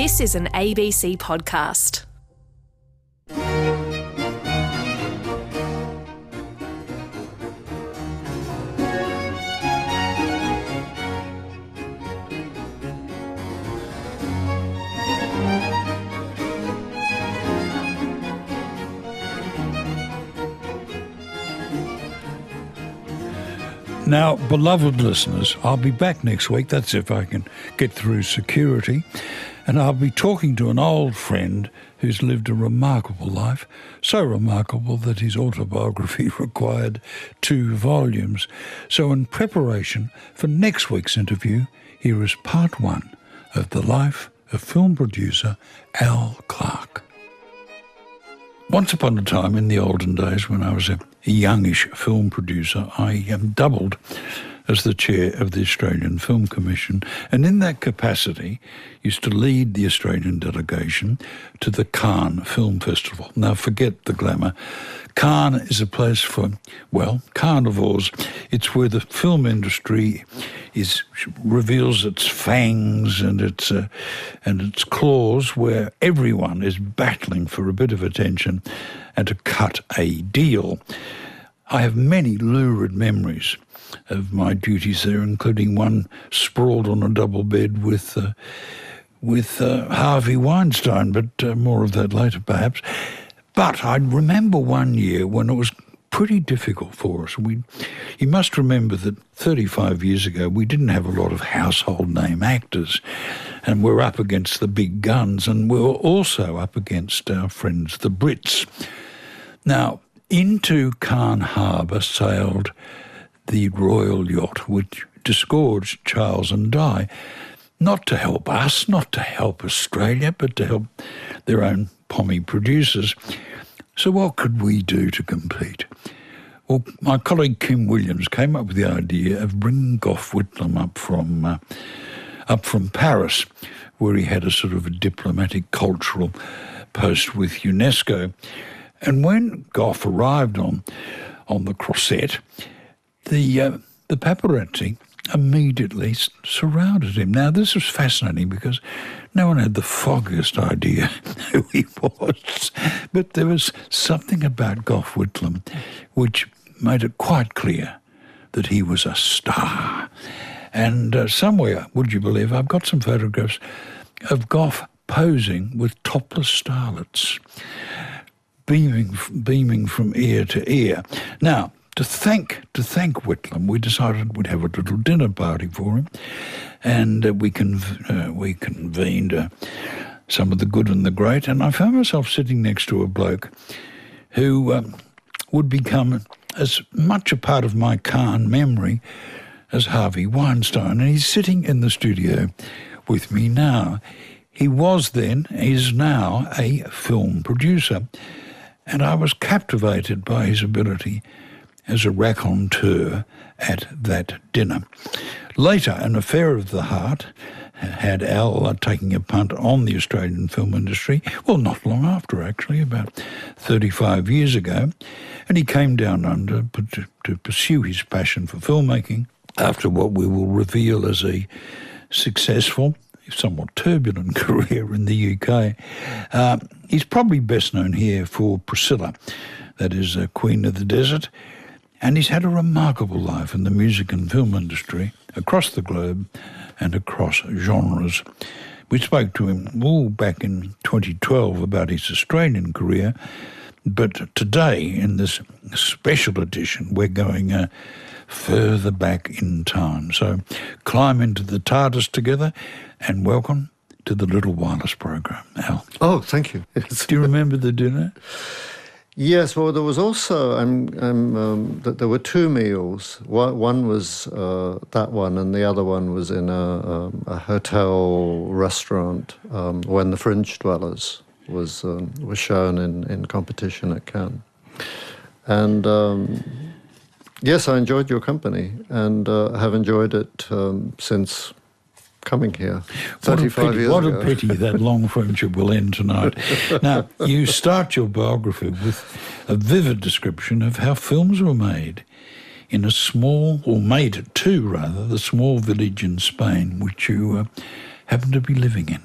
This is an ABC podcast. Now, beloved listeners, I'll be back next week. That's if I can get through security. And I'll be talking to an old friend who's lived a remarkable life, so remarkable that his autobiography required two volumes. So, in preparation for next week's interview, here is part one of the life of film producer Al Clark. Once upon a time, in the olden days, when I was a youngish film producer, I um, doubled as the chair of the Australian Film Commission, and in that capacity, used to lead the Australian delegation to the Cannes Film Festival. Now, forget the glamour. Cannes is a place for, well, carnivores. It's where the film industry is reveals its fangs and its uh, and its claws, where everyone is battling for a bit of attention and to cut a deal. I have many lurid memories of my duties there, including one sprawled on a double bed with uh, with uh, Harvey Weinstein, but uh, more of that later, perhaps. But I remember one year when it was pretty difficult for us. We, you must remember that 35 years ago we didn't have a lot of household name actors, and we're up against the big guns, and we were also up against our friends the Brits. Now, into Cannes Harbour sailed the royal yacht, would disgorged Charles and Di, not to help us, not to help Australia, but to help their own pommy producers. So, what could we do to compete? Well, my colleague Kim Williams came up with the idea of bringing Gough Whitlam up from uh, up from Paris, where he had a sort of a diplomatic cultural post with UNESCO. And when Gough arrived on on the Croisette, the uh, the paparazzi immediately surrounded him. Now, this was fascinating because no one had the foggiest idea who he was, but there was something about Gough Whitlam which made it quite clear that he was a star. And uh, somewhere, would you believe, I've got some photographs of Gough posing with topless starlets, beaming, beaming from ear to ear. Now, to thank to thank Whitlam, we decided we'd have a little dinner party for him, and uh, we conv- uh, we convened uh, some of the good and the great, and I found myself sitting next to a bloke who um, would become as much a part of my Cannes memory as Harvey Weinstein, and he's sitting in the studio with me now. He was then, is now, a film producer, and I was captivated by his ability as a raconteur at that dinner. Later, an affair of the heart had Al uh, taking a punt on the Australian film industry, well, not long after, actually, about 35 years ago, and he came down under to, pursue his passion for filmmaking after what we will reveal as a successful, if somewhat turbulent career in the UK. Uh, he's probably best known here for Priscilla, that is, uh, Queen of the Desert. And he's had a remarkable life in the music and film industry across the globe and across genres. We spoke to him all back in 2012 about his Australian career, but today, in this special edition, we're going uh, further back in time. So climb into the TARDIS together and welcome to the Little Wireless program, Al. Oh, thank you. Do you remember the dinner? Yes, well, there was also I'm, I'm, um, there were two meals. One, was uh, that one, and the other one was in a, um, a hotel restaurant um, when the Fringe Dwellers was um, was shown in, in competition at Cannes. And um, yes, I enjoyed your company and uh, have enjoyed it um, since coming here 35 what years What ago. a pity that long friendship will end tonight. now, you start your biography with a vivid description of how films were made in a small, or made at two rather, the small village in Spain which you uh, happen to be living in.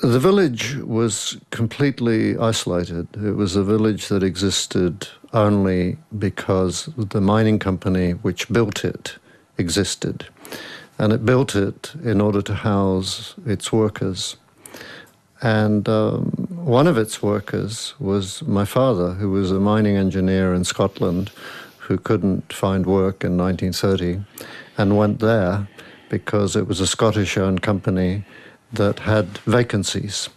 The village was completely isolated. It was a village that existed only because the mining company which built it existed. And it built it in order to house its workers. And um, one of its workers was my father, who was a mining engineer in Scotland who couldn't find work in 1930 and went there because it was a Scottish owned company that had vacancies.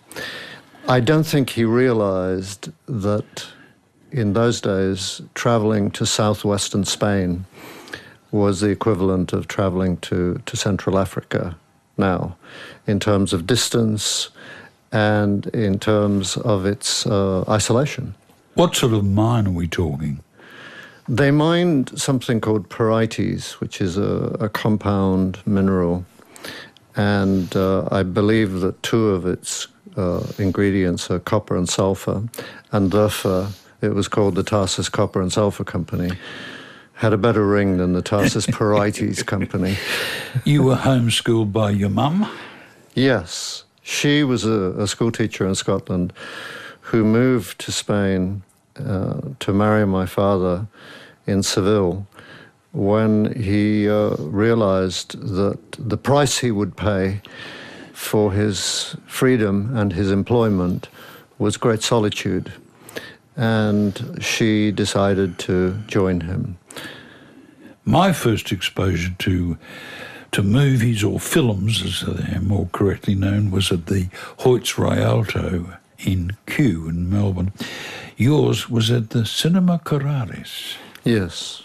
I don't think he realized that in those days, traveling to southwestern Spain was the equivalent of traveling to, to Central Africa now, in terms of distance and in terms of its uh, isolation. What sort of mine are we talking? They mined something called pyrites, which is a, a compound mineral. And uh, I believe that two of its uh, ingredients are copper and sulfur. And therefore, it was called the Tharsis Copper and Sulfur Company. Had a better ring than the Tharsis Pyrites Company. You were homeschooled by your mum? Yes. She was a, a school teacher in Scotland who moved to Spain uh, to marry my father in Seville when he uh, realized that the price he would pay for his freedom and his employment was great solitude. And she decided to join him. My first exposure to to movies or films, as they're more correctly known, was at the Hoyts Rialto in Kew in Melbourne. Yours was at the Cinema Corrales. Yes.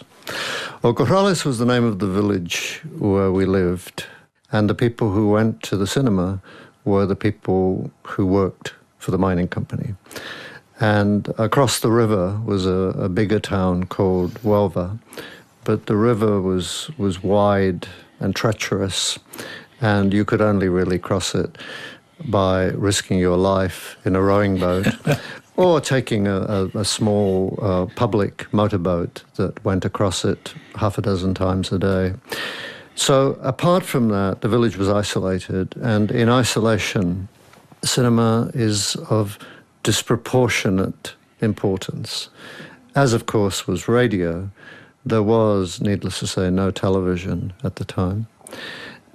Well, Corrales was the name of the village where we lived, and the people who went to the cinema were the people who worked for the mining company. And across the river was a, a bigger town called Huelva, but the river was, was wide and treacherous, and you could only really cross it by risking your life in a rowing boat or taking a, a, a small uh, public motorboat that went across it half a dozen times a day. So, apart from that, the village was isolated, and in isolation, cinema is of disproportionate importance, as of course was radio. There was, needless to say, no television at the time.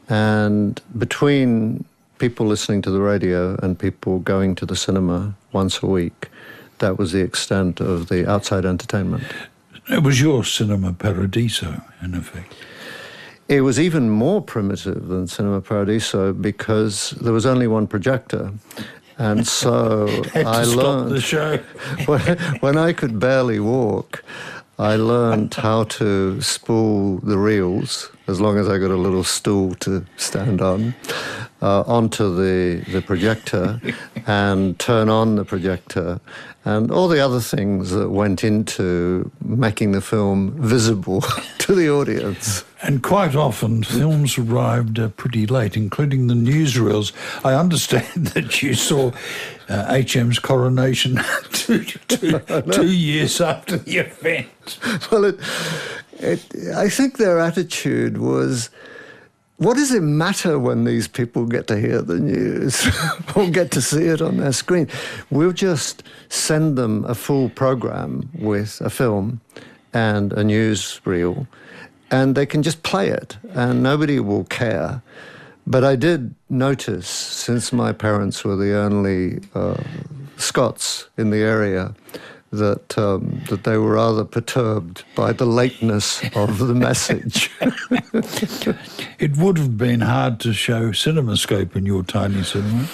And between people listening to the radio and people going to the cinema once a week. That was the extent of the outside entertainment. It was your Cinema Paradiso, in effect. It was even more primitive than Cinema Paradiso because there was only one projector. And so I learned the show. when, when I could barely walk, I learned how to spool the reels as long as I got a little stool to stand on uh, onto the, the projector and turn on the projector and all the other things that went into making the film visible to the audience. And quite often, films arrived uh, pretty late, including the newsreels. I understand that you saw uh, HM's coronation two, two, two years after the event. Well, it, it, I think their attitude was what does it matter when these people get to hear the news or get to see it on their screen? We'll just send them a full program with a film and a news reel, and they can just play it, and nobody will care. But I did notice, since my parents were the only uh, Scots in the area, that um, that they were rather perturbed by the lateness of the message. it would have been hard to show CinemaScope in your tiny cinema.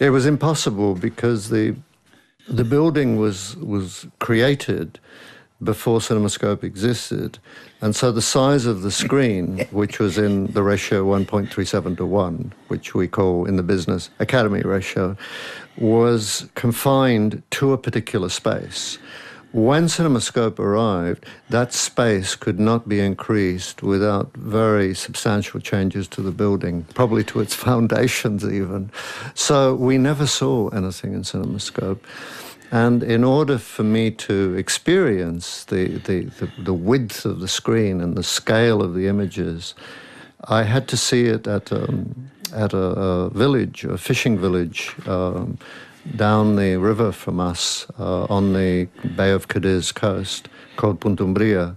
It was impossible because the the building was was created before CinemaScope existed, and so the size of the screen, which was in the ratio 1.37 to 1, which we call in the business Academy ratio, was confined to a particular space. When CinemaScope arrived, that space could not be increased without very substantial changes to the building, probably to its foundations even. So we never saw anything in CinemaScope. And in order for me to experience the, the, the, the, width of the screen and the scale of the images, I had to see it at um, at a, a, village, a fishing village. Um, down the river from us uh, on the Bay of Cadiz coast called Punta Umbría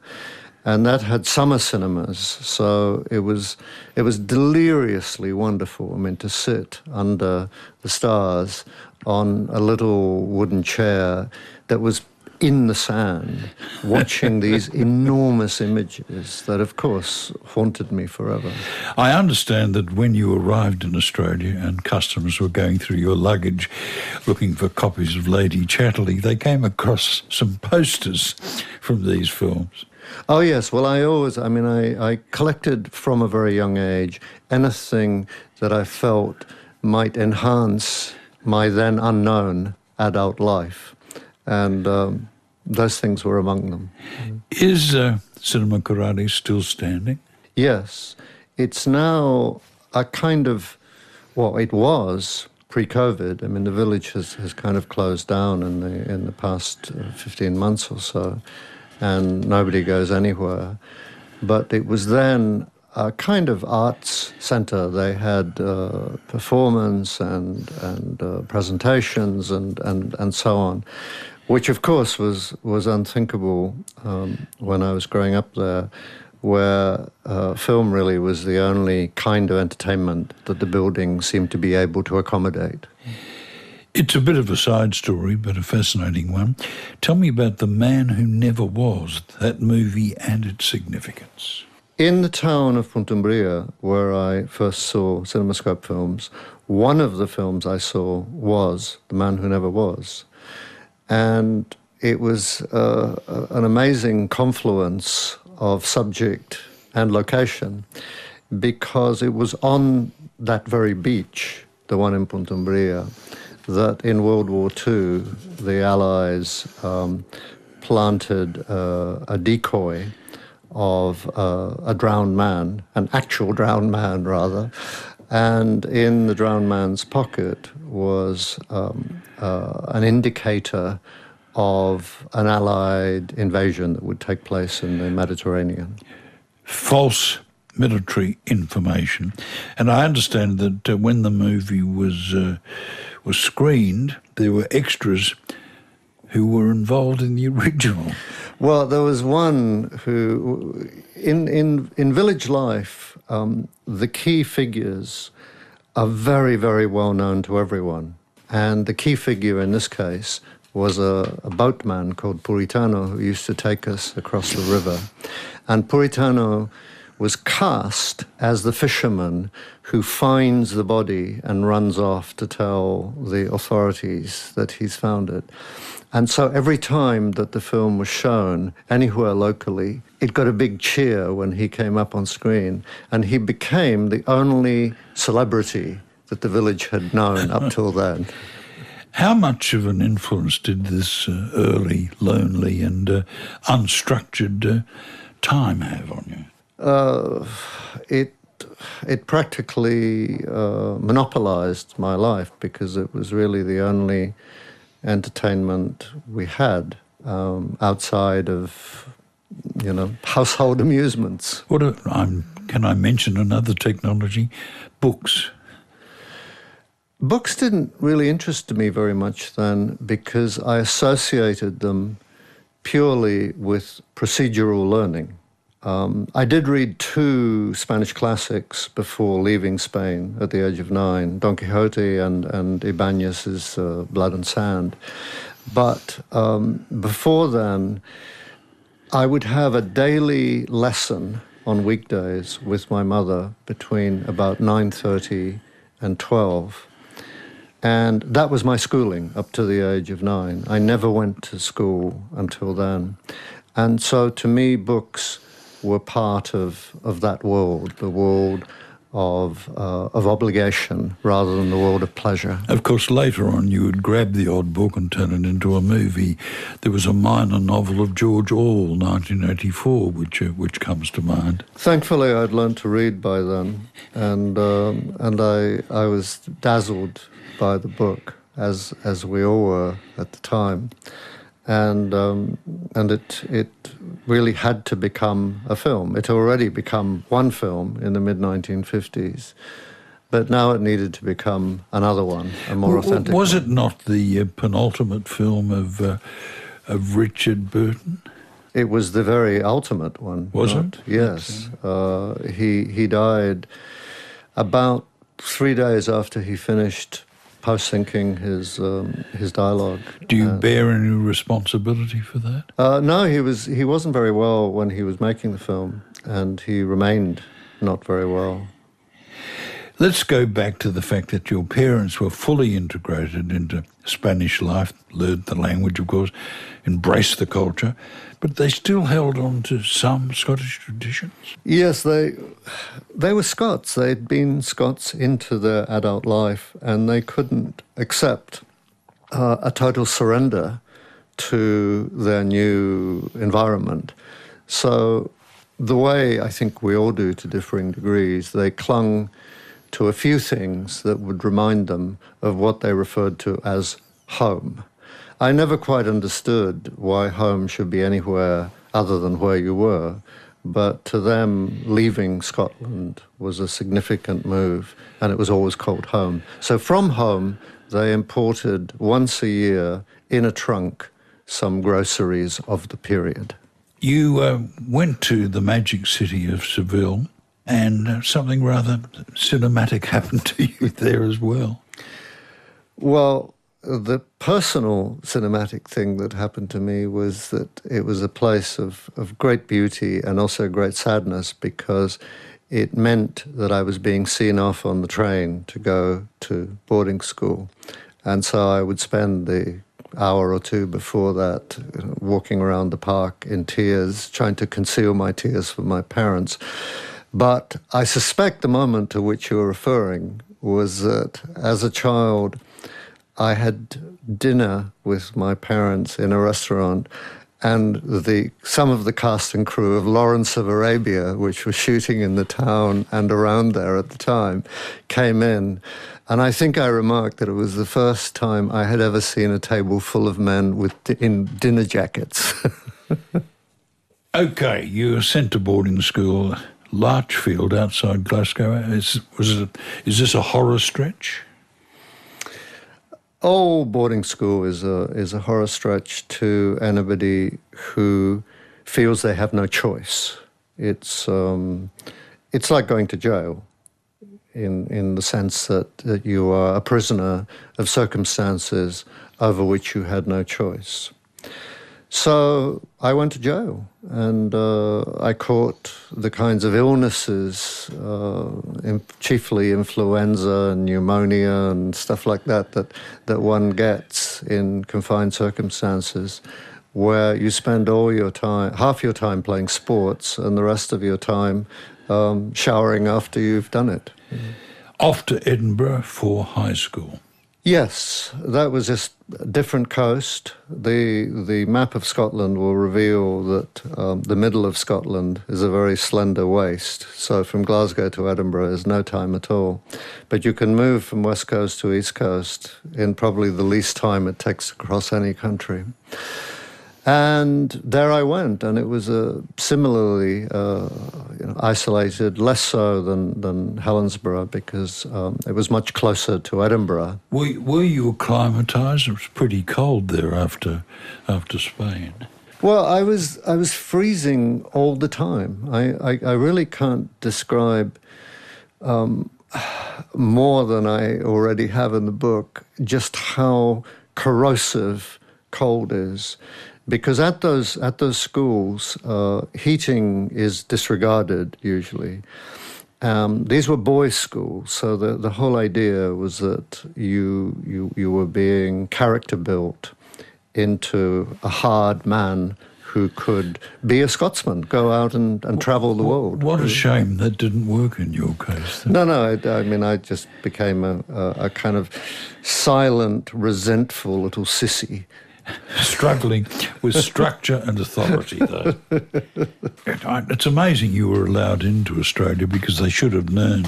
and that had summer cinemas. So it was it was deliriously wonderful. I mean, to sit under the stars on a little wooden chair that was in the sand, watching these enormous images that, of course, haunted me forever. I understand that when you arrived in Australia and customers were going through your luggage looking for copies of Lady Chatterley, they came across some posters from these films. Oh, yes. Well, I always, I mean, I, I collected from a very young age anything that I felt might enhance my then unknown adult life. And um, those things were among them. Is uh, Cinema Corrales still standing? Yes. It's now a kind of, well, it was pre-COVID. I mean, the village has, has kind of closed down in the in the past uh, 15 months or so and nobody goes anywhere. But it was then a kind of arts center. They had uh, performance and and uh, presentations and, and and so on, which of course was was unthinkable um, when I was growing up there, where uh, film really was the only kind of entertainment that the building seemed to be able to accommodate. It's a bit of a side story, but a fascinating one. Tell me about The Man Who Never Was, that movie and its significance. In the town of Punta Umbría, where I first saw CinemaScope films, one of the films I saw was The Man Who Never Was. And it was uh, an amazing confluence of subject and location because it was on that very beach, the one in Punta Umbría, that in World War II, the Allies um, planted uh, a decoy of uh, a drowned man, an actual drowned man, rather. And in the drowned man's pocket was um, uh, an indicator of an Allied invasion that would take place in the Mediterranean. False military information. And I understand that uh, when the movie was uh, was screened, there were extras who were involved in the original. Well, there was one who, in in in village life, um, the key figures are very very well known to everyone, and the key figure in this case was a, a boatman called Puritano who used to take us across the river, and Puritano was cast as the fisherman who finds the body and runs off to tell the authorities that he's found it. And so every time that the film was shown anywhere locally, it got a big cheer when he came up on screen. And he became the only celebrity that the village had known up till then. How much of an influence did this uh, early, lonely, and uh, unstructured uh, time have on you? Uh, it it practically uh, monopolized my life because it was really the only entertainment we had um, outside of you know household amusements. What a, can I mention another technology? Books. Books didn't really interest me very much then because I associated them purely with procedural learning. Um, I did read two Spanish classics before leaving Spain at the age of nine Don Quixote and, and Ibanez's uh, Blood and Sand. But um, before then, I would have a daily lesson on weekdays with my mother between about 9.30 and 12. And that was my schooling up to the age of nine. I never went to school until then. And so to me, books were part of, of that world, the world of, uh, of obligation rather than the world of pleasure. Of course, later on, you would grab the odd book and turn it into a movie. There was a minor novel of George Orwell, 1984, which, uh, which comes to mind. Thankfully, I'd learned to read by then, and, um, and I, I was dazzled by the book, as, as we all were at the time and um, and it it really had to become a film. It had already become one film in the mid 1950s, But now it needed to become another one, a more authentic. Was one. it not the uh, penultimate film of uh, of Richard Burton? It was the very ultimate one. Was not- it? Yes. Uh, he he died about three days after he finished post syncing his um, his dialogue. Do you bear any responsibility for that? Uh, no, he was he wasn't very well when he was making the film, and he remained not very well. Let's go back to the fact that your parents were fully integrated into Spanish life, learned the language, of course, embraced the culture, but they still held on to some Scottish traditions. Yes, they they were Scots. They'd been Scots into their adult life, and they couldn't accept uh, a total surrender to their new environment. So, the way I think we all do to differing degrees, they clung to a few things that would remind them of what they referred to as home. I never quite understood why home should be anywhere other than where you were, but to them, leaving Scotland was a significant move, and it was always called home. So from home, they imported once a year in a trunk some groceries of the period. You uh, went to the magic city of Seville, and something rather cinematic happened to you there as well. Well, the personal cinematic thing that happened to me was that it was a place of, of great beauty and also great sadness because it meant that I was being seen off on the train to go to boarding school. And so I would spend the hour or two before that walking around the park in tears, trying to conceal my tears from my parents. But I suspect the moment to which you're referring was that as a child, I had dinner with my parents in a restaurant, and the some of the cast and crew of Lawrence of Arabia, which was shooting in the town and around there at the time, came in. And I think I remarked that it was the first time I had ever seen a table full of men with in dinner jackets. Okay, you were sent to boarding school, Larchfield, outside Glasgow. Is, was it, is this a horror stretch? all boarding school is a is a horror stretch to anybody who feels they have no choice. It's um, it's like going to jail, in in the sense that, that you are a prisoner of circumstances over which you had no choice. So I went to jail, and uh, I caught the kinds of illnesses, uh, in, chiefly influenza and pneumonia and stuff like that, that that one gets in confined circumstances, where you spend all your time, half your time playing sports, and the rest of your time um, showering after you've done it. Off to Edinburgh for high school. Yes, that was a different coast. The the map of Scotland will reveal that um, the middle of Scotland is a very slender waste. So from Glasgow to Edinburgh is no time at all. But you can move from west coast to east coast in probably the least time it takes to cross any country. And there I went, and it was a similarly uh, you know, isolated, less so than, than Helensburgh because um, it was much closer to Edinburgh. Were, were you acclimatised? It was pretty cold there after after Spain. Well, I was I was freezing all the time. I, I, I really can't describe um, more than I already have in the book just how corrosive cold is. Because at those at those schools, uh, heating is disregarded usually. Um, these were boys' schools, so the, the whole idea was that you you you were being character built into a hard man who could be a Scotsman, go out and, and travel the world. What a shame that didn't work in your case. No, no. I, I mean, I just became a, a, a kind of silent, resentful little sissy struggling with structure and authority, though. It's amazing you were allowed into Australia because they should have known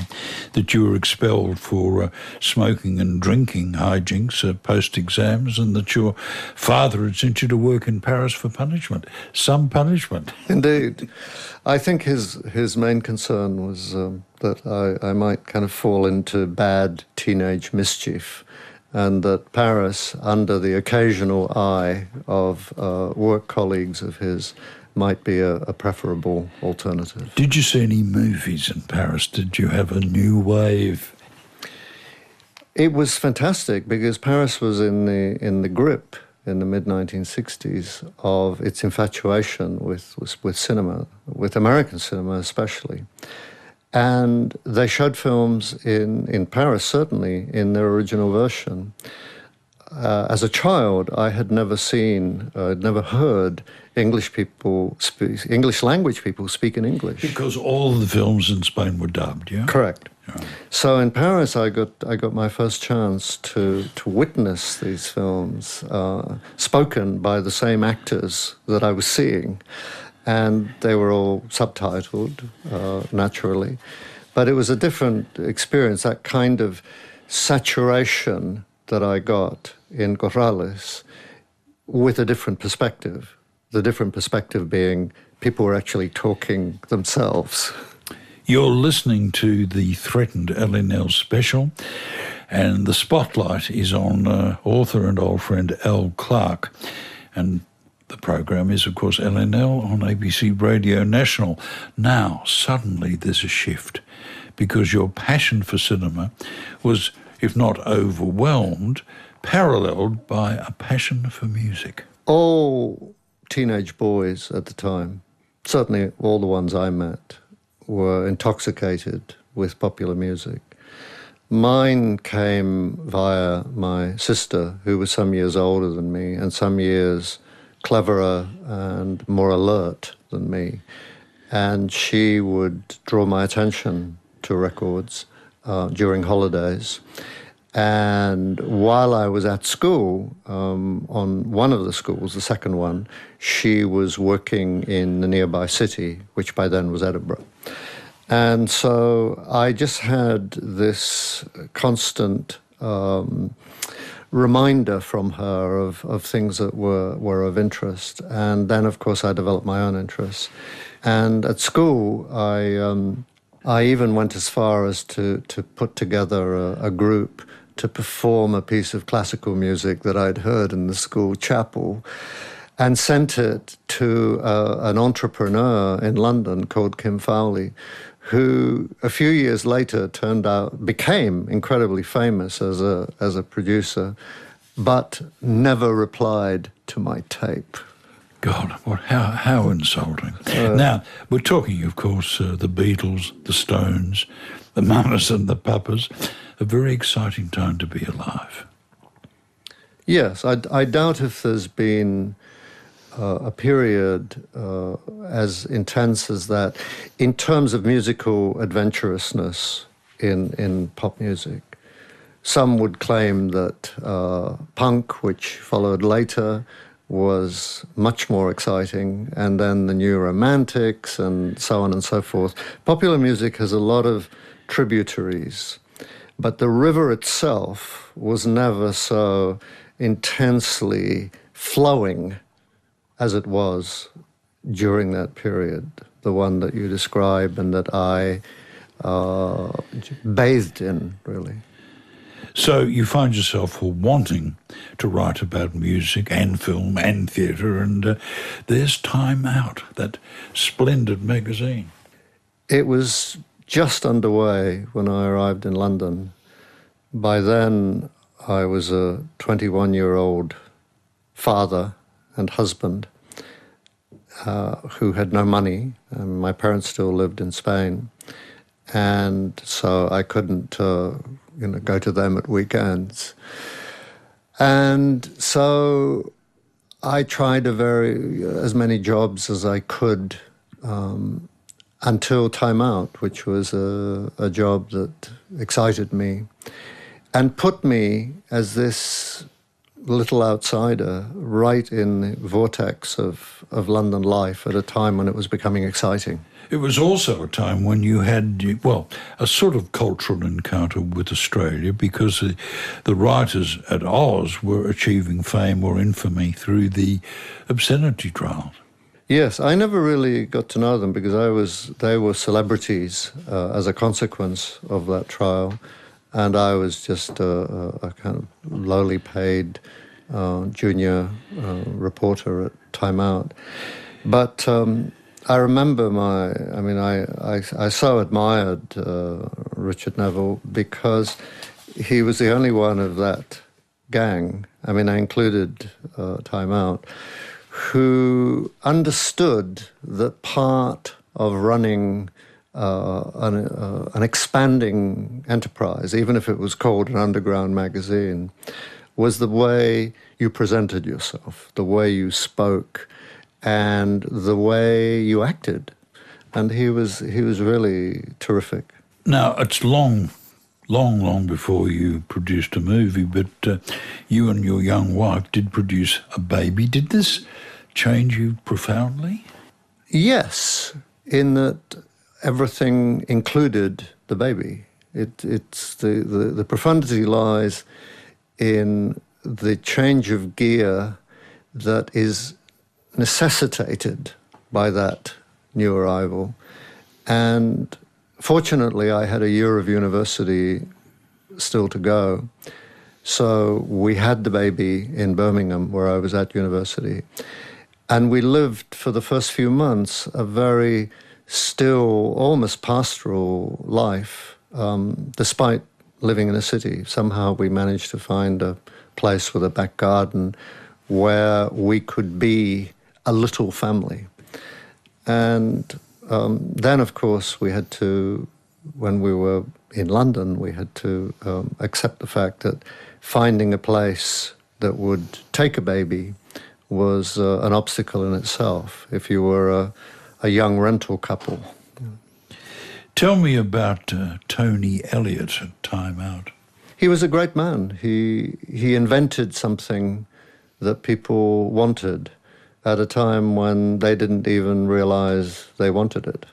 that you were expelled for uh, smoking and drinking hijinks uh, post exams and that your father had sent you to work in Paris for punishment. Some punishment. Indeed. I think his, his main concern was um, that I, I might kind of fall into bad teenage mischief and that Paris, under the occasional eye of uh, work colleagues of his, might be a, a, preferable alternative. Did you see any movies in Paris? Did you have a new wave? It was fantastic because Paris was in the in the grip in the mid 1960s of its infatuation with, with, with cinema, with American cinema especially. And they showed films in, in Paris, certainly, in their original version. Uh, as a child, I had never seen, uh, I'd never heard English people speak, English language people speak in English. Because all the films in Spain were dubbed, yeah? Correct. Yeah. So in Paris, I got, I got my first chance to, to witness these films uh, spoken by the same actors that I was seeing and they were all subtitled uh, naturally. But it was a different experience, that kind of saturation that I got in Corrales with a different perspective. The different perspective being people were actually talking themselves. You're listening to the Threatened LNL special, and the spotlight is on uh, author and old friend Al Clark. And the program is, of course, LNL on ABC Radio National. Now, suddenly there's a shift because your passion for cinema was, if not overwhelmed, paralleled by a passion for music. All teenage boys at the time, certainly all the ones I met, were intoxicated with popular music. Mine came via my sister, who was some years older than me and some years cleverer and more alert than me. And she would draw my attention to records uh, during holidays. And while I was at school, um, on one of the schools, the second one, she was working in the nearby city, which by then was Edinburgh. And so I just had this constant um, reminder from her of, of things that were, were of interest. And then, of course, I developed my own interests. And at school, I, um, I even went as far as to, to put together a, a group to perform a piece of classical music that I'd heard in the school chapel and sent it to uh, an entrepreneur in London called Kim Fowley, who a few years later turned out became incredibly famous as a as a producer, but never replied to my tape. God, what how how insulting! Uh, now we're talking, of course, uh, the Beatles, the Stones, the Mamas and the Papas. A very exciting time to be alive. Yes, I, I doubt if there's been uh, a period uh, as intense as that in terms of musical adventurousness in, in pop music. Some would claim that uh, punk, which followed later, was much more exciting, and then the new romantics and so on and so forth. Popular music has a lot of tributaries, but the river itself was never so intensely flowing as it was during that period, the one that you describe and that I uh, bathed in, really. So you find yourself wanting to write about music and film and theatre, and uh, there's Time Out, that splendid magazine. It was just underway when I arrived in London. By then, I was a 21 year old father and husband uh, who had no money. My parents still lived in Spain, and so I couldn't, uh, you know, go to them at weekends. And so I tried a very as many jobs as I could um, until Time Out, which was a, a job that excited me and put me as this little outsider right in the vortex of, of London life at a time when it was becoming exciting. It was also a time when you had, well, a sort of cultural encounter with Australia because the, the writers at Oz were achieving fame or infamy through the obscenity trials. Yes, I never really got to know them because I was they were celebrities uh, as a consequence of that trial, and I was just a, a kind of lowly paid uh, junior uh, reporter at Time Out. But um, I remember my, I mean, I, I, I so admired uh, Richard Neville because he was the only one of that gang. I mean, I included uh, Time Out who understood that part of running uh, an, uh, an, expanding enterprise, even if it was called an underground magazine, was the way you presented yourself, the way you spoke, and the way you acted. And he was he was really terrific. Now it's long long, long before you produced a movie, but uh, you and your young wife did produce a baby. Did this change you profoundly? Yes, in that everything included the baby. It, it's the, the, the profundity lies in the change of gear that is necessitated by that new arrival. And fortunately, I had a year of university still to go. So we had the baby in Birmingham, where I was at university. And we lived for the first few months a very still, almost pastoral life, um, despite living in a city. Somehow we managed to find a place with a back garden where we could be a little family. And um, then, of course, we had to, when we were in London, we had to um, accept the fact that finding a place that would take a baby was uh, an obstacle in itself if you were a, a young rental couple. Tell me about uh, Tony Elliott at Time Out. He was a great man. He, he invented something that people wanted at a time when they didn't even realize they wanted it.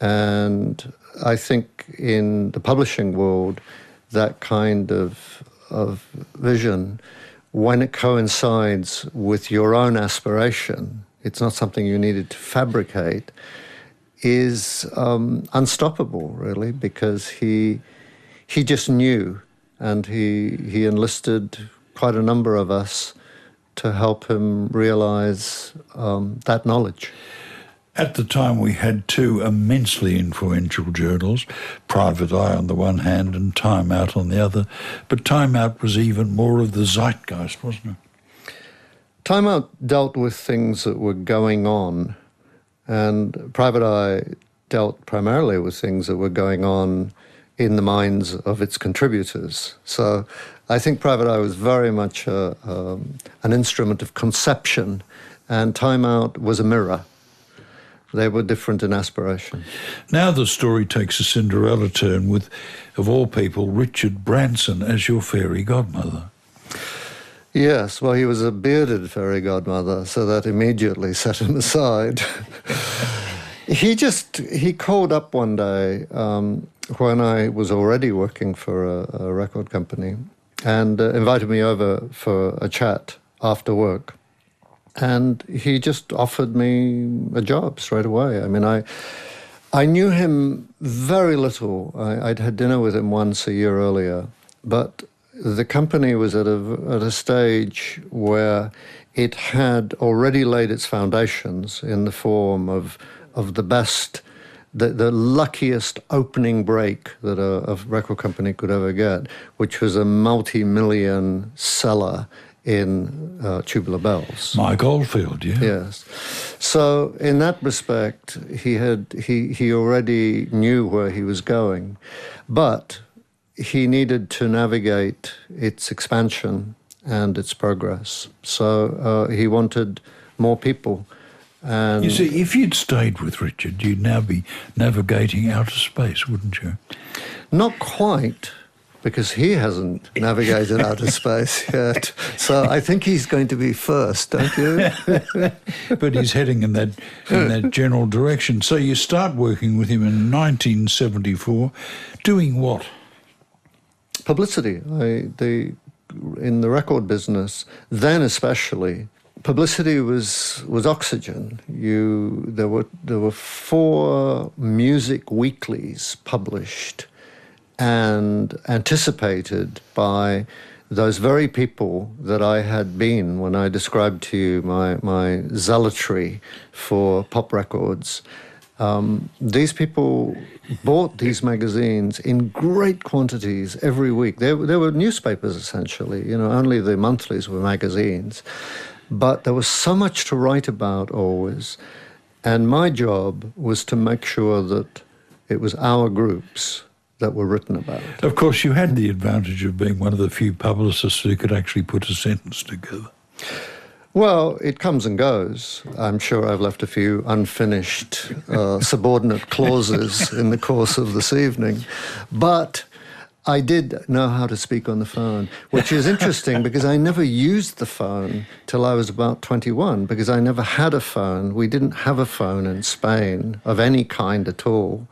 And I think in the publishing world, that kind of, of vision, when it coincides with your own aspiration, it's not something you needed to fabricate, is um, unstoppable, really, because he, he just knew and he, he enlisted quite a number of us to help him realize um, that knowledge. At the time, we had two immensely influential journals, Private Eye on the one hand and Time Out on the other. But Time Out was even more of the zeitgeist, wasn't it? Time Out dealt with things that were going on, and Private Eye dealt primarily with things that were going on in the minds of its contributors. So I think Private Eye was very much a, um, an instrument of conception, and Time Out was a mirror. They were different in aspiration. Now the story takes a Cinderella turn with, of all people, Richard Branson as your fairy godmother. Yes, well, he was a bearded fairy godmother, so that immediately set him aside. he just he called up one day um, when I was already working for a, a record company, and uh, invited me over for a chat after work. And he just offered me a job straight away. I mean, I, I knew him very little. I, would had dinner with him once a year earlier, but the company was at a, at a stage where it had already laid its foundations in the form of, of the best the, the luckiest opening break that a, a record company could ever get, which was a multi-million seller in uh, Tubular Bells. Mike Oldfield, yeah. Yes. So in that respect, he had he he already knew where he was going, but he needed to navigate its expansion and its progress. So uh, he wanted more people and you see, if you'd stayed with Richard, you'd now be navigating outer space, wouldn't you? Not quite, because he hasn't navigated outer space yet. So I think he's going to be first, don't you? but he's heading in that in that general direction. So you start working with him in 1974, doing what? Publicity. I, the in the record business, then especially, publicity was was oxygen. You there were there were four music weeklies published and anticipated by those very people that I had been when I described to you my my zealotry for pop records. Um, these people bought these magazines in great quantities every week. They, they were newspapers essentially, you know, only the monthlies were magazines. But there was so much to write about always. And my job was to make sure that it was our groups that were written about. Of course, you had the advantage of being one of the few publicists who could actually put a sentence together. Well, it comes and goes. I'm sure I've left a few unfinished uh, subordinate clauses in the course of this evening. But I did know how to speak on the phone, which is interesting because I never used the phone till I was about 21 because I never had a phone. We didn't have a phone in Spain of any kind at all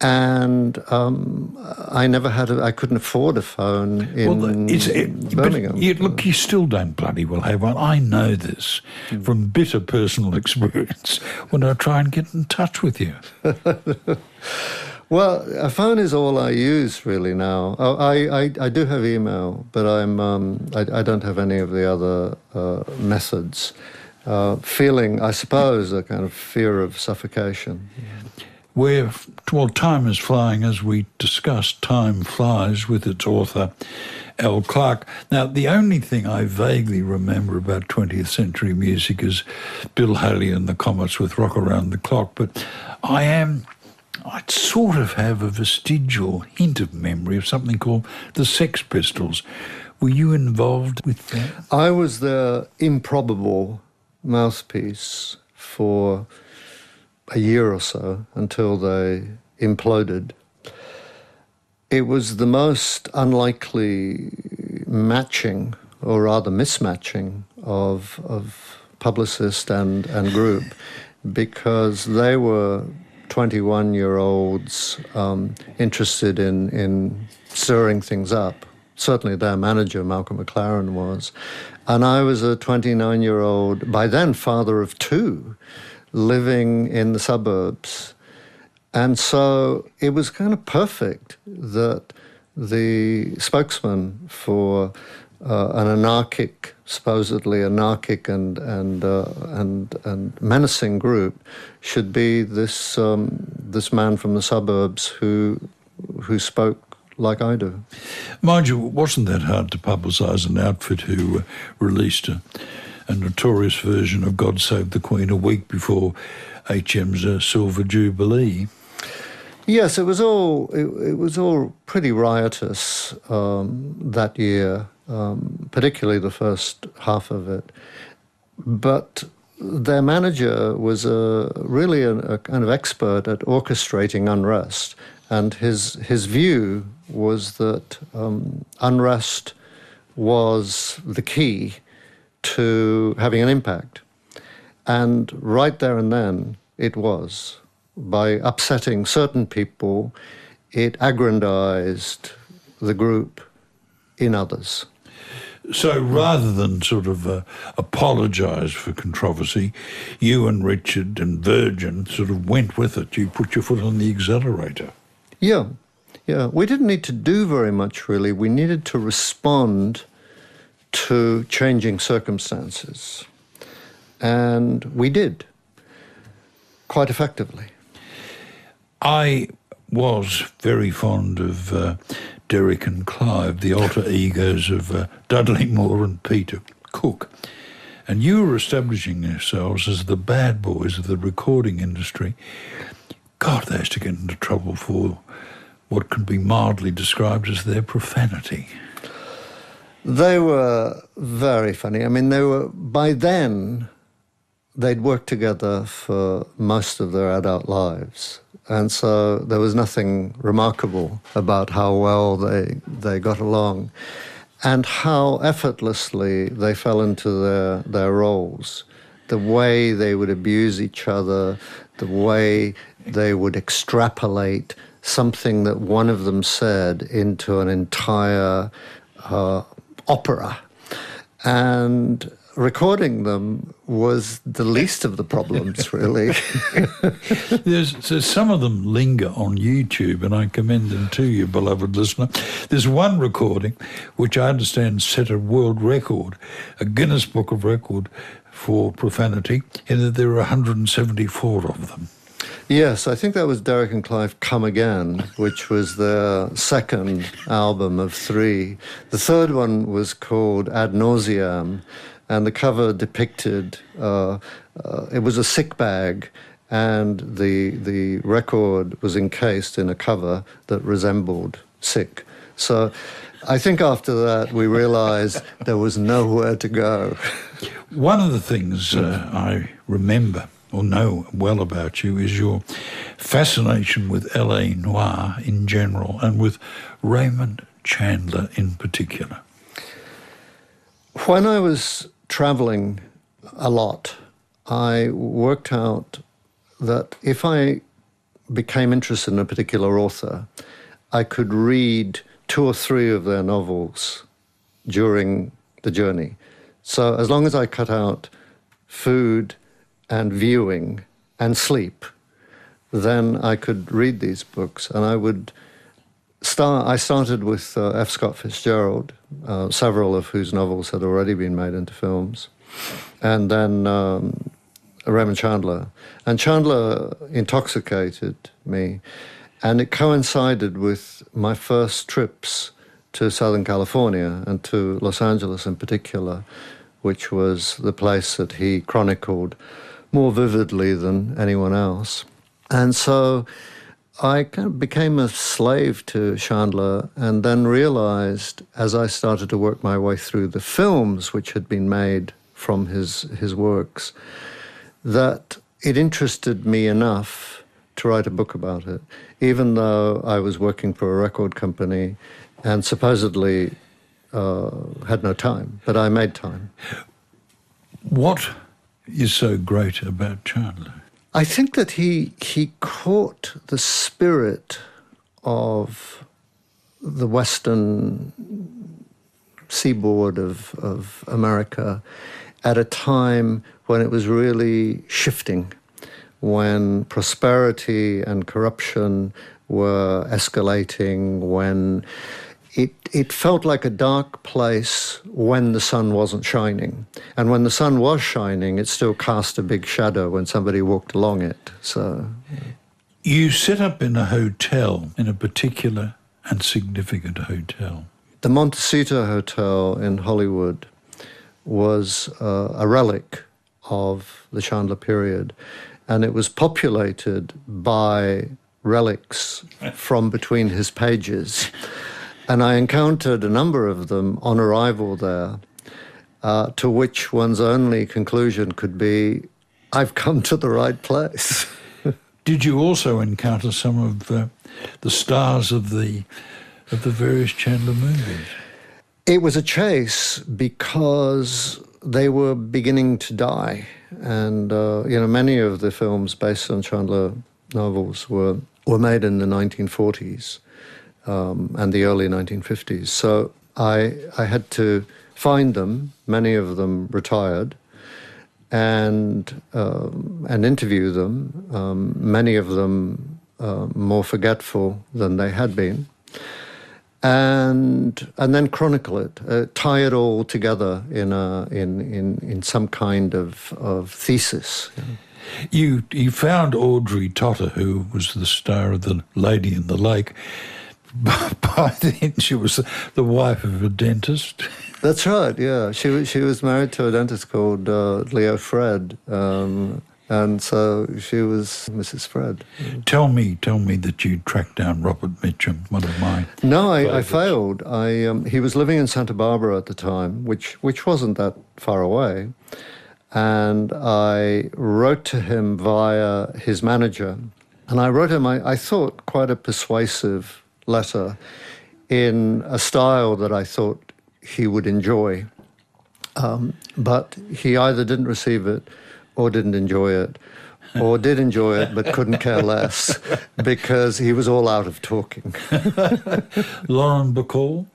and um, I never had a, I couldn't afford a phone in well, it's, it, Birmingham. You, look, you still don't bloody well have one. I know this mm. from bitter personal experience when I try and get in touch with you. well, a phone is all I use really now. Oh, I, I, I do have email, but I'm um, I, I, don't have any of the other uh, methods. Uh, feeling, I suppose, a kind of fear of suffocation. Yeah where, well, time is flying, as we discussed, Time Flies with its author, Al Clark. Now, the only thing I vaguely remember about 20th century music is Bill Haley and the Comets with Rock Around the Clock, but I am. I sort of have a vestigial hint of memory of something called the Sex Pistols. Were you involved with that? I was the improbable mouthpiece for a year or so until they imploded. It was the most unlikely matching, or rather mismatching, of, of publicist and, and group because they were 21 year olds um, interested in, in stirring things up. Certainly, their manager, Malcolm McLaren, was. And I was a 29 year old, by then father of two, living in the suburbs. And so it was kind of perfect that the spokesman for uh, an anarchic, supposedly anarchic and and uh, and and menacing group, should be this um, this man from the suburbs who who spoke like I do. Mind you, it wasn't that hard to publicise an outfit who released a a notorious version of God Save the Queen a week before HM's uh, Silver Jubilee. Yes, it was all it, it was all pretty riotous um, that year, um, particularly the first half of it. But their manager was a, really a, a kind of expert at orchestrating unrest, and his his view was that um, unrest was the key to having an impact. And right there and then, it was. By upsetting certain people, it aggrandized the group in others. So rather than sort of uh, apologise for controversy, you and Richard and Virgin sort of went with it. You put your foot on the accelerator. Yeah, yeah. We didn't need to do very much, really. We needed to respond to changing circumstances. And we did quite effectively. I was very fond of uh, Derek and Clive, the alter egos of uh, Dudley Moore and Peter Cook. And you were establishing yourselves as the bad boys of the recording industry. God, they used to get into trouble for what can be mildly described as their profanity. They were very funny. I mean, they were, by then, they'd worked together for most of their adult lives. And so there was nothing remarkable about how well they, they got along and how effortlessly they fell into their, their roles. The way they would abuse each other, the way they would extrapolate something that one of them said into an entire uh, opera. And recording them was the least of the problems, really. there's, there's, some of them linger on YouTube, and I commend them to you, beloved listener. There's one recording which I understand set a world record, a Guinness Book of Record for profanity, in that there are 174 of them. Yes, I think that was Derek and Clive Come Again, which was their second album of three. The third one was called Ad Nauseam, and the cover depicted uh, uh, it was a sick bag, and the the record was encased in a cover that resembled sick. So. I think after that we realized there was nowhere to go. One of the things uh, I remember or know well about you is your fascination with L.A. noir in general and with Raymond Chandler in particular. When I was traveling a lot, I worked out that if I became interested in a particular author, I could read two or three of their novels during the journey. So as long as I cut out food and viewing and sleep, then I could read these books and I would start. I started with uh, F. Scott Fitzgerald, uh, several of whose novels had already been made into films, and then um, Raymond Chandler. And Chandler intoxicated me, and it coincided with my first trips to Southern California and to Los Angeles in particular, which was the place that he chronicled more vividly than anyone else. And so I kind of became a slave to Chandler and then realized as I started to work my way through the films which had been made from his, his works that it interested me enough to write a book about it, even though I was working for a record company and supposedly uh, had no time, but I made time. What is so great about Chandler? I think that he he caught the spirit of the western seaboard of, of America at a time when it was really shifting, when prosperity and corruption were escalating, when it, it felt like a dark place when the sun wasn't shining. And when the sun was shining, it still cast a big shadow when somebody walked along it. So. You set up in a hotel, in a particular and significant hotel. The Montecito Hotel in Hollywood was uh, a relic of the Chandler period, and it was populated by relics from between his pages. And I encountered a number of them on arrival there, uh, to which one's only conclusion could be I've come to the right place. Did you also encounter some of the, the stars of the, of the various Chandler movies? It was a chase because they were beginning to die. And, uh, you know, many of the films based on Chandler novels were, were made in the 1940s um, and the early 1950s. So I, I had to find them, many of them retired, and, um, and interview them, um, many of them uh, more forgetful than they had been. And and then chronicle it, uh, tie it all together in a in in, in some kind of of thesis. You, know. you you found Audrey Totter, who was the star of the Lady in the Lake, by then she was the wife of a dentist. That's right. Yeah, she was she was married to a dentist called uh, Leo Fred, um, and so she was Mrs. Fred. Tell me, tell me that you tracked down Robert Mitchum, one of my. No, I, I failed. I um, he was living in Santa Barbara at the time, which which wasn't that far away, and I wrote to him via his manager And I wrote him, I, I thought, quite a persuasive letter in a style that I thought he would enjoy. Um, but he either didn't receive it or didn't enjoy it, or did enjoy it but couldn't care less because he was all out of talking. Lauren Bacall?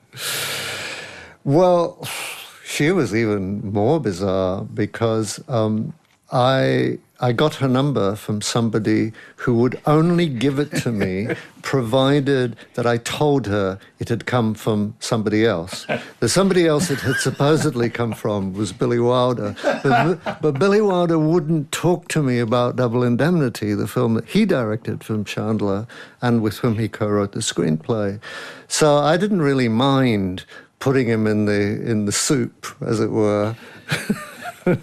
Well, she was even more bizarre because um, I I got her number from somebody who would only give it to me provided that I told her it had come from somebody else. The somebody else it had supposedly come from was Billy Wilder. But, but, Billy Wilder wouldn't talk to me about Double Indemnity, the film that he directed from Chandler and with whom he co wrote the screenplay. So I didn't really mind putting him in the, in the soup, as it were.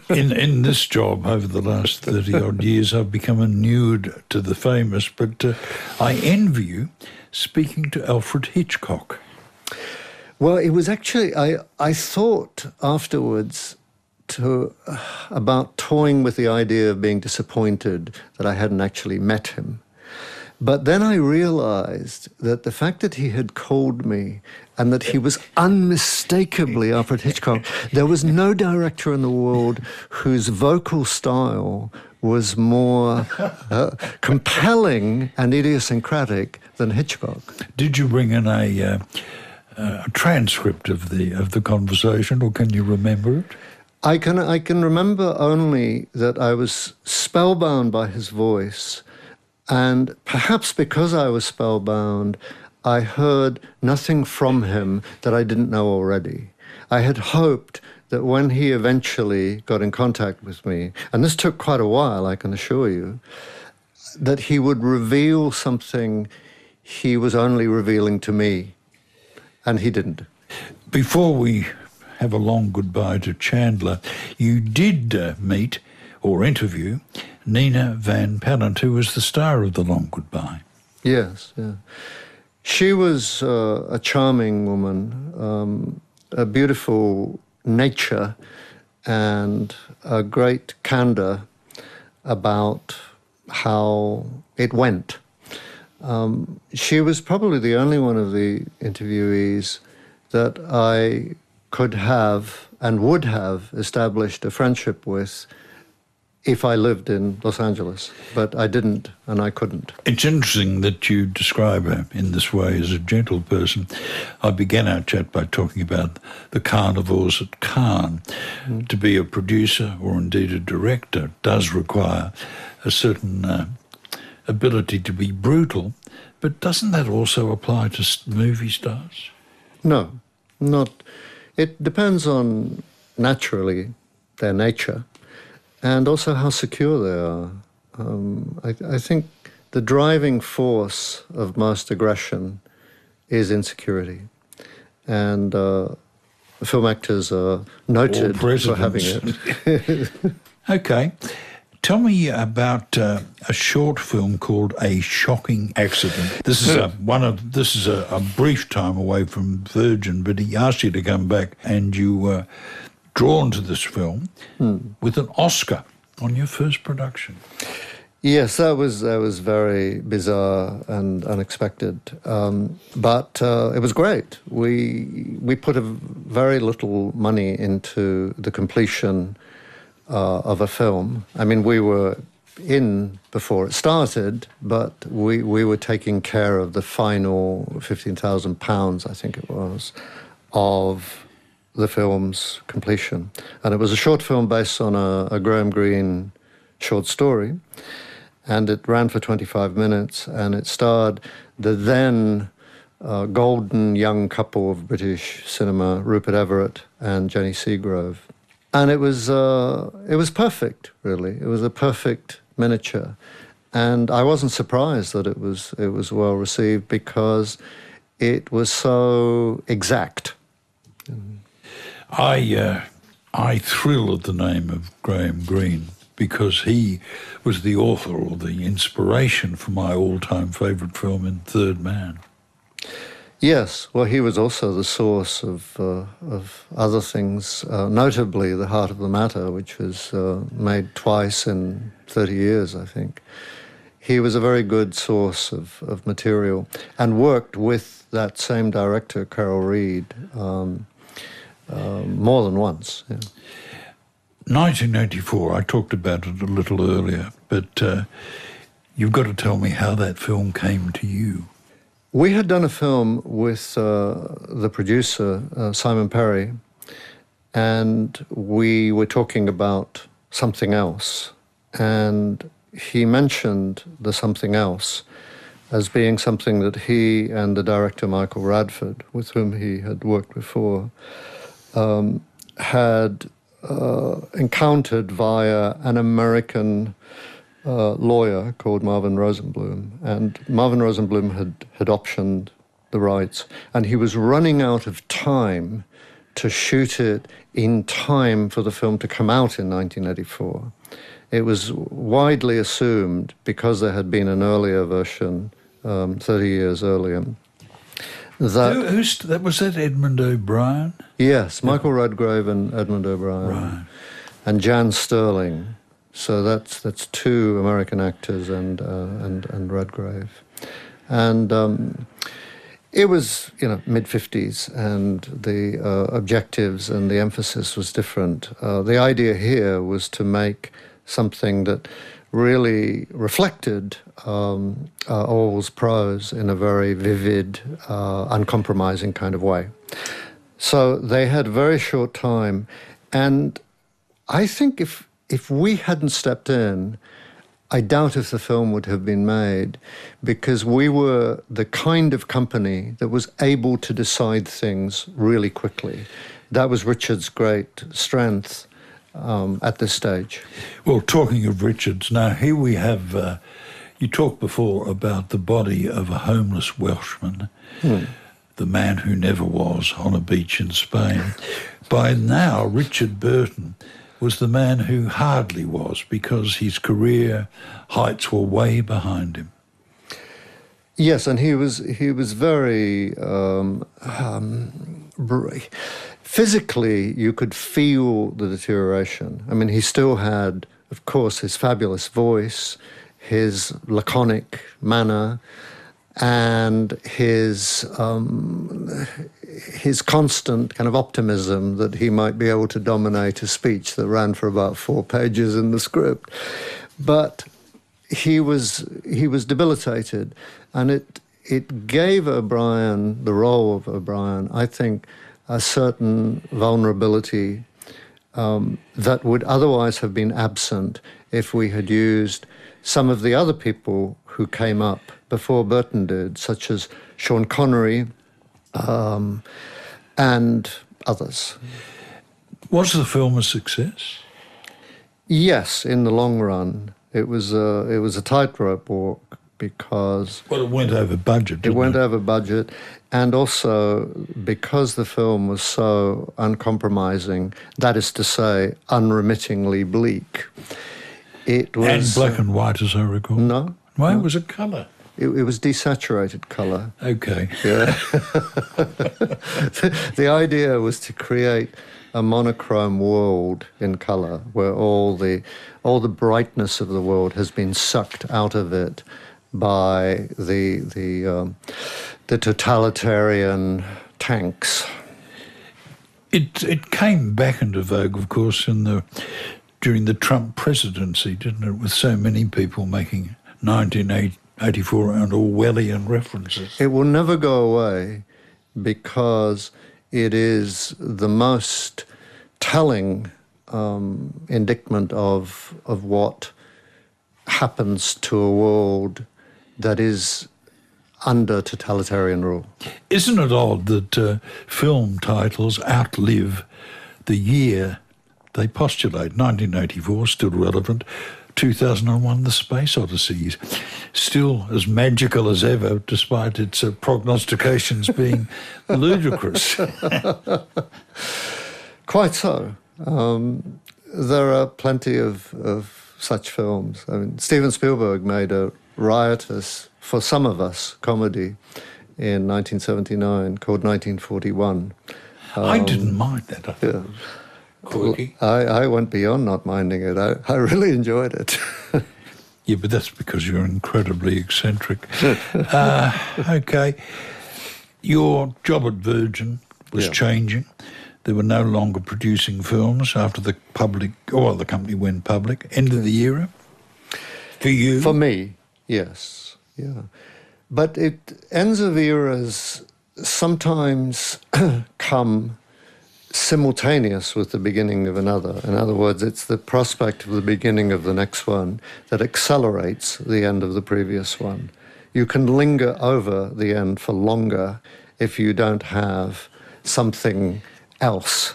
in in this job over the last thirty odd years, I've become inured to the famous, but uh, I envy you speaking to Alfred Hitchcock. Well, it was actually I I thought afterwards to uh, about toying with the idea of being disappointed that I hadn't actually met him. But then I realized that the fact that he had called me and that he was unmistakably Alfred Hitchcock, there was no director in the world whose vocal style was more uh, compelling and idiosyncratic than Hitchcock. Did you bring in a, uh, a transcript of the of the conversation, or can you remember it? I can I can remember only that I was spellbound by his voice and perhaps because I was spellbound, I heard nothing from him that I didn't know already. I had hoped that when he eventually got in contact with me, and this took quite a while, I can assure you, that he would reveal something he was only revealing to me, and he didn't. Before we have a long goodbye to Chandler, you did uh, meet or interview Nina Van Pallandt, who was the star of The Long Goodbye. Yes, yeah. She was uh, a charming woman, um, a beautiful nature, and a great candor about how it went. Um, she was probably the only one of the interviewees that I could have and would have established a friendship with if I lived in Los Angeles, but I didn't and I couldn't. It's interesting that you describe her in this way as a gentle person. I began our chat by talking about the carnivores at Cannes. Mm. To be a producer or indeed a director does require a certain uh, ability to be brutal, but doesn't that also apply to movie stars? No, not. It depends on naturally their nature and also how secure they are. Um, I, I, think the driving force of most aggression is insecurity. And uh, film actors are noted for having it. okay. Tell me about uh, a short film called A Shocking Accident. This is a one of this is a, a brief time away from Virgin, but he asked you to come back, and you uh, drawn to this film hmm. with an Oscar on your first production. Yes, that was that was very bizarre and unexpected, um, but uh, it was great. We we put a very little money into the completion uh, of a film. I mean, we were in before it started, but we we were taking care of the final fifteen thousand pounds, I think it was, of the film's completion. And it was a short film based on a, a Graham Greene short story. And it ran for 25 minutes and it starred the then uh, golden young couple of British cinema, Rupert Everett and Jenny Seagrove. And it was, uh, it was perfect, really. It was a perfect miniature. And I wasn't surprised that it was, it was well received because it was so exact. I uh, I thrill at the name of Graham Greene because he was the author or the inspiration for my all-time favourite film in Third Man. Yes, well, he was also the source of uh, of other things, uh, notably The Heart of the Matter, which was uh, made twice in thirty years, I think. he was a very good source of, of material and worked with that same director, Carol Reed, um, uh, more than once. Yeah. 1984, I talked about it a little earlier, but uh, you've got to tell me how that film came to you. We had done a film with uh, the producer, uh, Simon Perry, and we were talking about something else. And he mentioned the something else as being something that he and the director Michael Radford, with whom he had worked before, um, had uh, encountered via an American uh, lawyer called Marvin Rosenblum. And Marvin Rosenblum had, had optioned the rights, and he was running out of time to shoot it in time for the film to come out in 1984 it was widely assumed because there had been an earlier version um, 30 years earlier. That, Who, who's, that was that Edmund O'Brien? Yes, Michael yeah. Redgrave and Edmund O'Brien. Right. And Jan Sterling. So that's that's two American actors and uh, and and Redgrave, and um, it was you know mid fifties, and the uh, objectives and the emphasis was different. Uh, the idea here was to make something that really reflected um, uh, Orwell's prose in a very vivid, uh, uncompromising kind of way. So they had very short time, and I think if if we hadn't stepped in, I doubt if the film would have been made because we were the kind of company that was able to decide things really quickly. That was Richard's great strength um, at this stage. Well, talking of Richards, now here we have. Uh, you talked before about the body of a homeless Welshman, hmm. the man who never was, on a beach in Spain. By now, Richard Burton was the man who hardly was because his career heights were way behind him. Yes, and he was he was very um, um, physically, you could feel the deterioration. I mean, he still had, of course, his fabulous voice, his laconic manner, and his um, his constant kind of optimism that he might be able to dominate a speech that ran for about four pages in the script. But he was he was debilitated, and it it gave O'Brien the role of O'Brien, I think a certain vulnerability um, that would otherwise have been absent if we had used some of the other people who came up before Burton did, such as Sean Connery um, and others. Was the film a success? Yes, in the long run. It was a, it was a tightrope walk because. Well, it went over budget. It went it? over budget. And also because the film was so uncompromising, that is to say, unremittingly bleak. It was. And black and white, as I recall. No. Why no. was it colour? It, it, was desaturated colour. Okay. Yeah. the idea was to create a monochrome world in colour where all the all the brightness of the world has been sucked out of it by the the um, the totalitarian tanks. It it came back into vogue, of course, in the during the Trump presidency, didn't it? With so many people making 1984 and Orwellian references. It will never go away because it is the most telling um, indictment of of what happens to a world that is under totalitarian rule. Isn't it odd that uh, film titles outlive the year they postulate? 1984, still relevant. 2001, The Space Odyssey, still as magical as ever, despite its uh, prognostications being ludicrous. Quite so. Um, there are plenty of, of such films. I mean, Steven Spielberg made a riotous, for some of us, comedy in 1979 called 1941. Um, I didn't mind that. yeah. Quirky. I, I went beyond not minding it. I, I really enjoyed it. Yeah, but that's because you're incredibly eccentric. uh, okay. Your job at Virgin was Yeah. changing. They were no longer producing films after the public, or the company went public. End of the era for you. For me, yes, yeah. But it ends of eras sometimes come simultaneous with the beginning of another. In other words, it's the prospect of the beginning of the next one that accelerates the end of the previous one. You can linger over the end for longer if you don't have something else.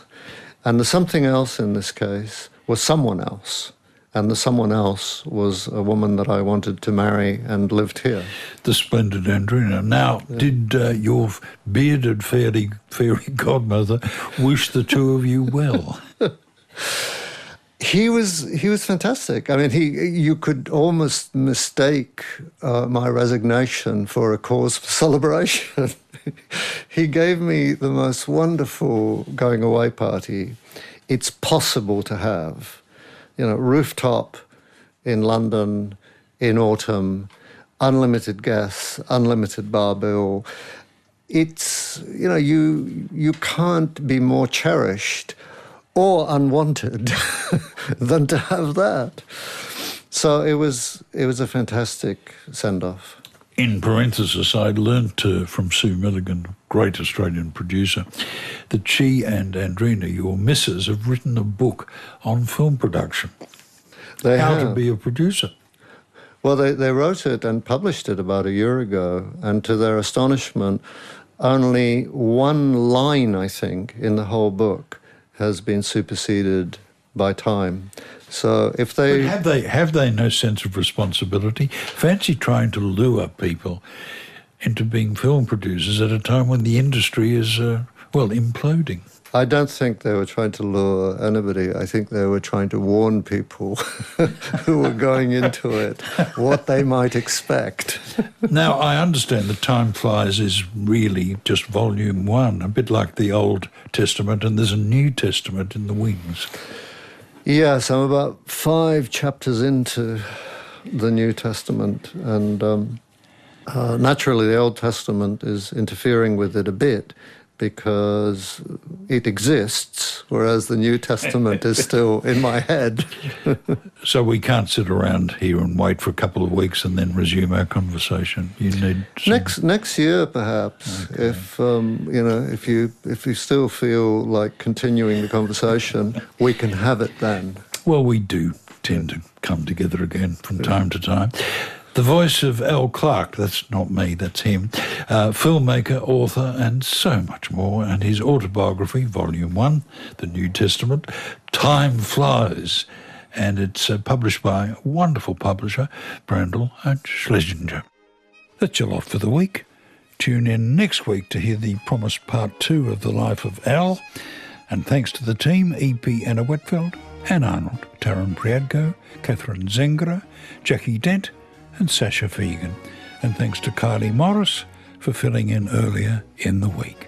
And the something else in this case was someone else. And the someone else was a woman that I wanted to marry and lived here. the splendid Andrina. Now, did uh, your bearded fairy, fairy godmother wish the two of you well? He was he was fantastic. I mean, he you could almost mistake uh, my resignation for a cause for celebration. he gave me the most wonderful going away party. It's possible to have, you know, rooftop in London in autumn, unlimited gas, unlimited bar bill. It's you know you you can't be more cherished or unwanted than to have that. So it was it was a fantastic send off. In parenthesis, I learnt uh, from Sue Milliken, great Australian producer, that she and Andrina, your missus, have written a book on film production. They How to be a producer. Well, they, they wrote it and published it about a year ago, and to their astonishment, only one line, I think, in the whole book has been superseded by time. So if But they have they have they no sense of responsibility? Fancy trying to lure people into being film producers at a time when the industry is uh, well imploding. I don't think they were trying to lure anybody. I think they were trying to warn people who were going into it what they might expect. Now, I understand that Time Flies is really just volume one, a bit like the Old Testament, and there's a New Testament in the wings. Yes, I'm about five chapters into the New Testament, and um, uh, naturally, the Old Testament is interfering with it a bit because it exists, whereas the New Testament is still in my head. So we can't sit around here and wait for a couple of weeks and then resume our conversation. You need some- Next next year, perhaps, if um, you know, if you if you still feel like continuing the conversation, we can have it then. Well, we do tend to come together again from time to time. The voice of Al Clark, that's not me, that's him, uh, filmmaker, author, and so much more. And his autobiography, Volume 1, The New Testament, Time Flies. And it's uh, published by a wonderful publisher, Brandl and Schlesinger. That's your lot for the week. Tune in next week to hear the promised part two of the life of Al. And thanks to the team, EP Anna Whitfield, Anne Arnold, Taryn Priadko, Catherine Zengra, Jackie Dent, and Sasha Fegan. And thanks to Kylie Morris for filling in earlier in the week.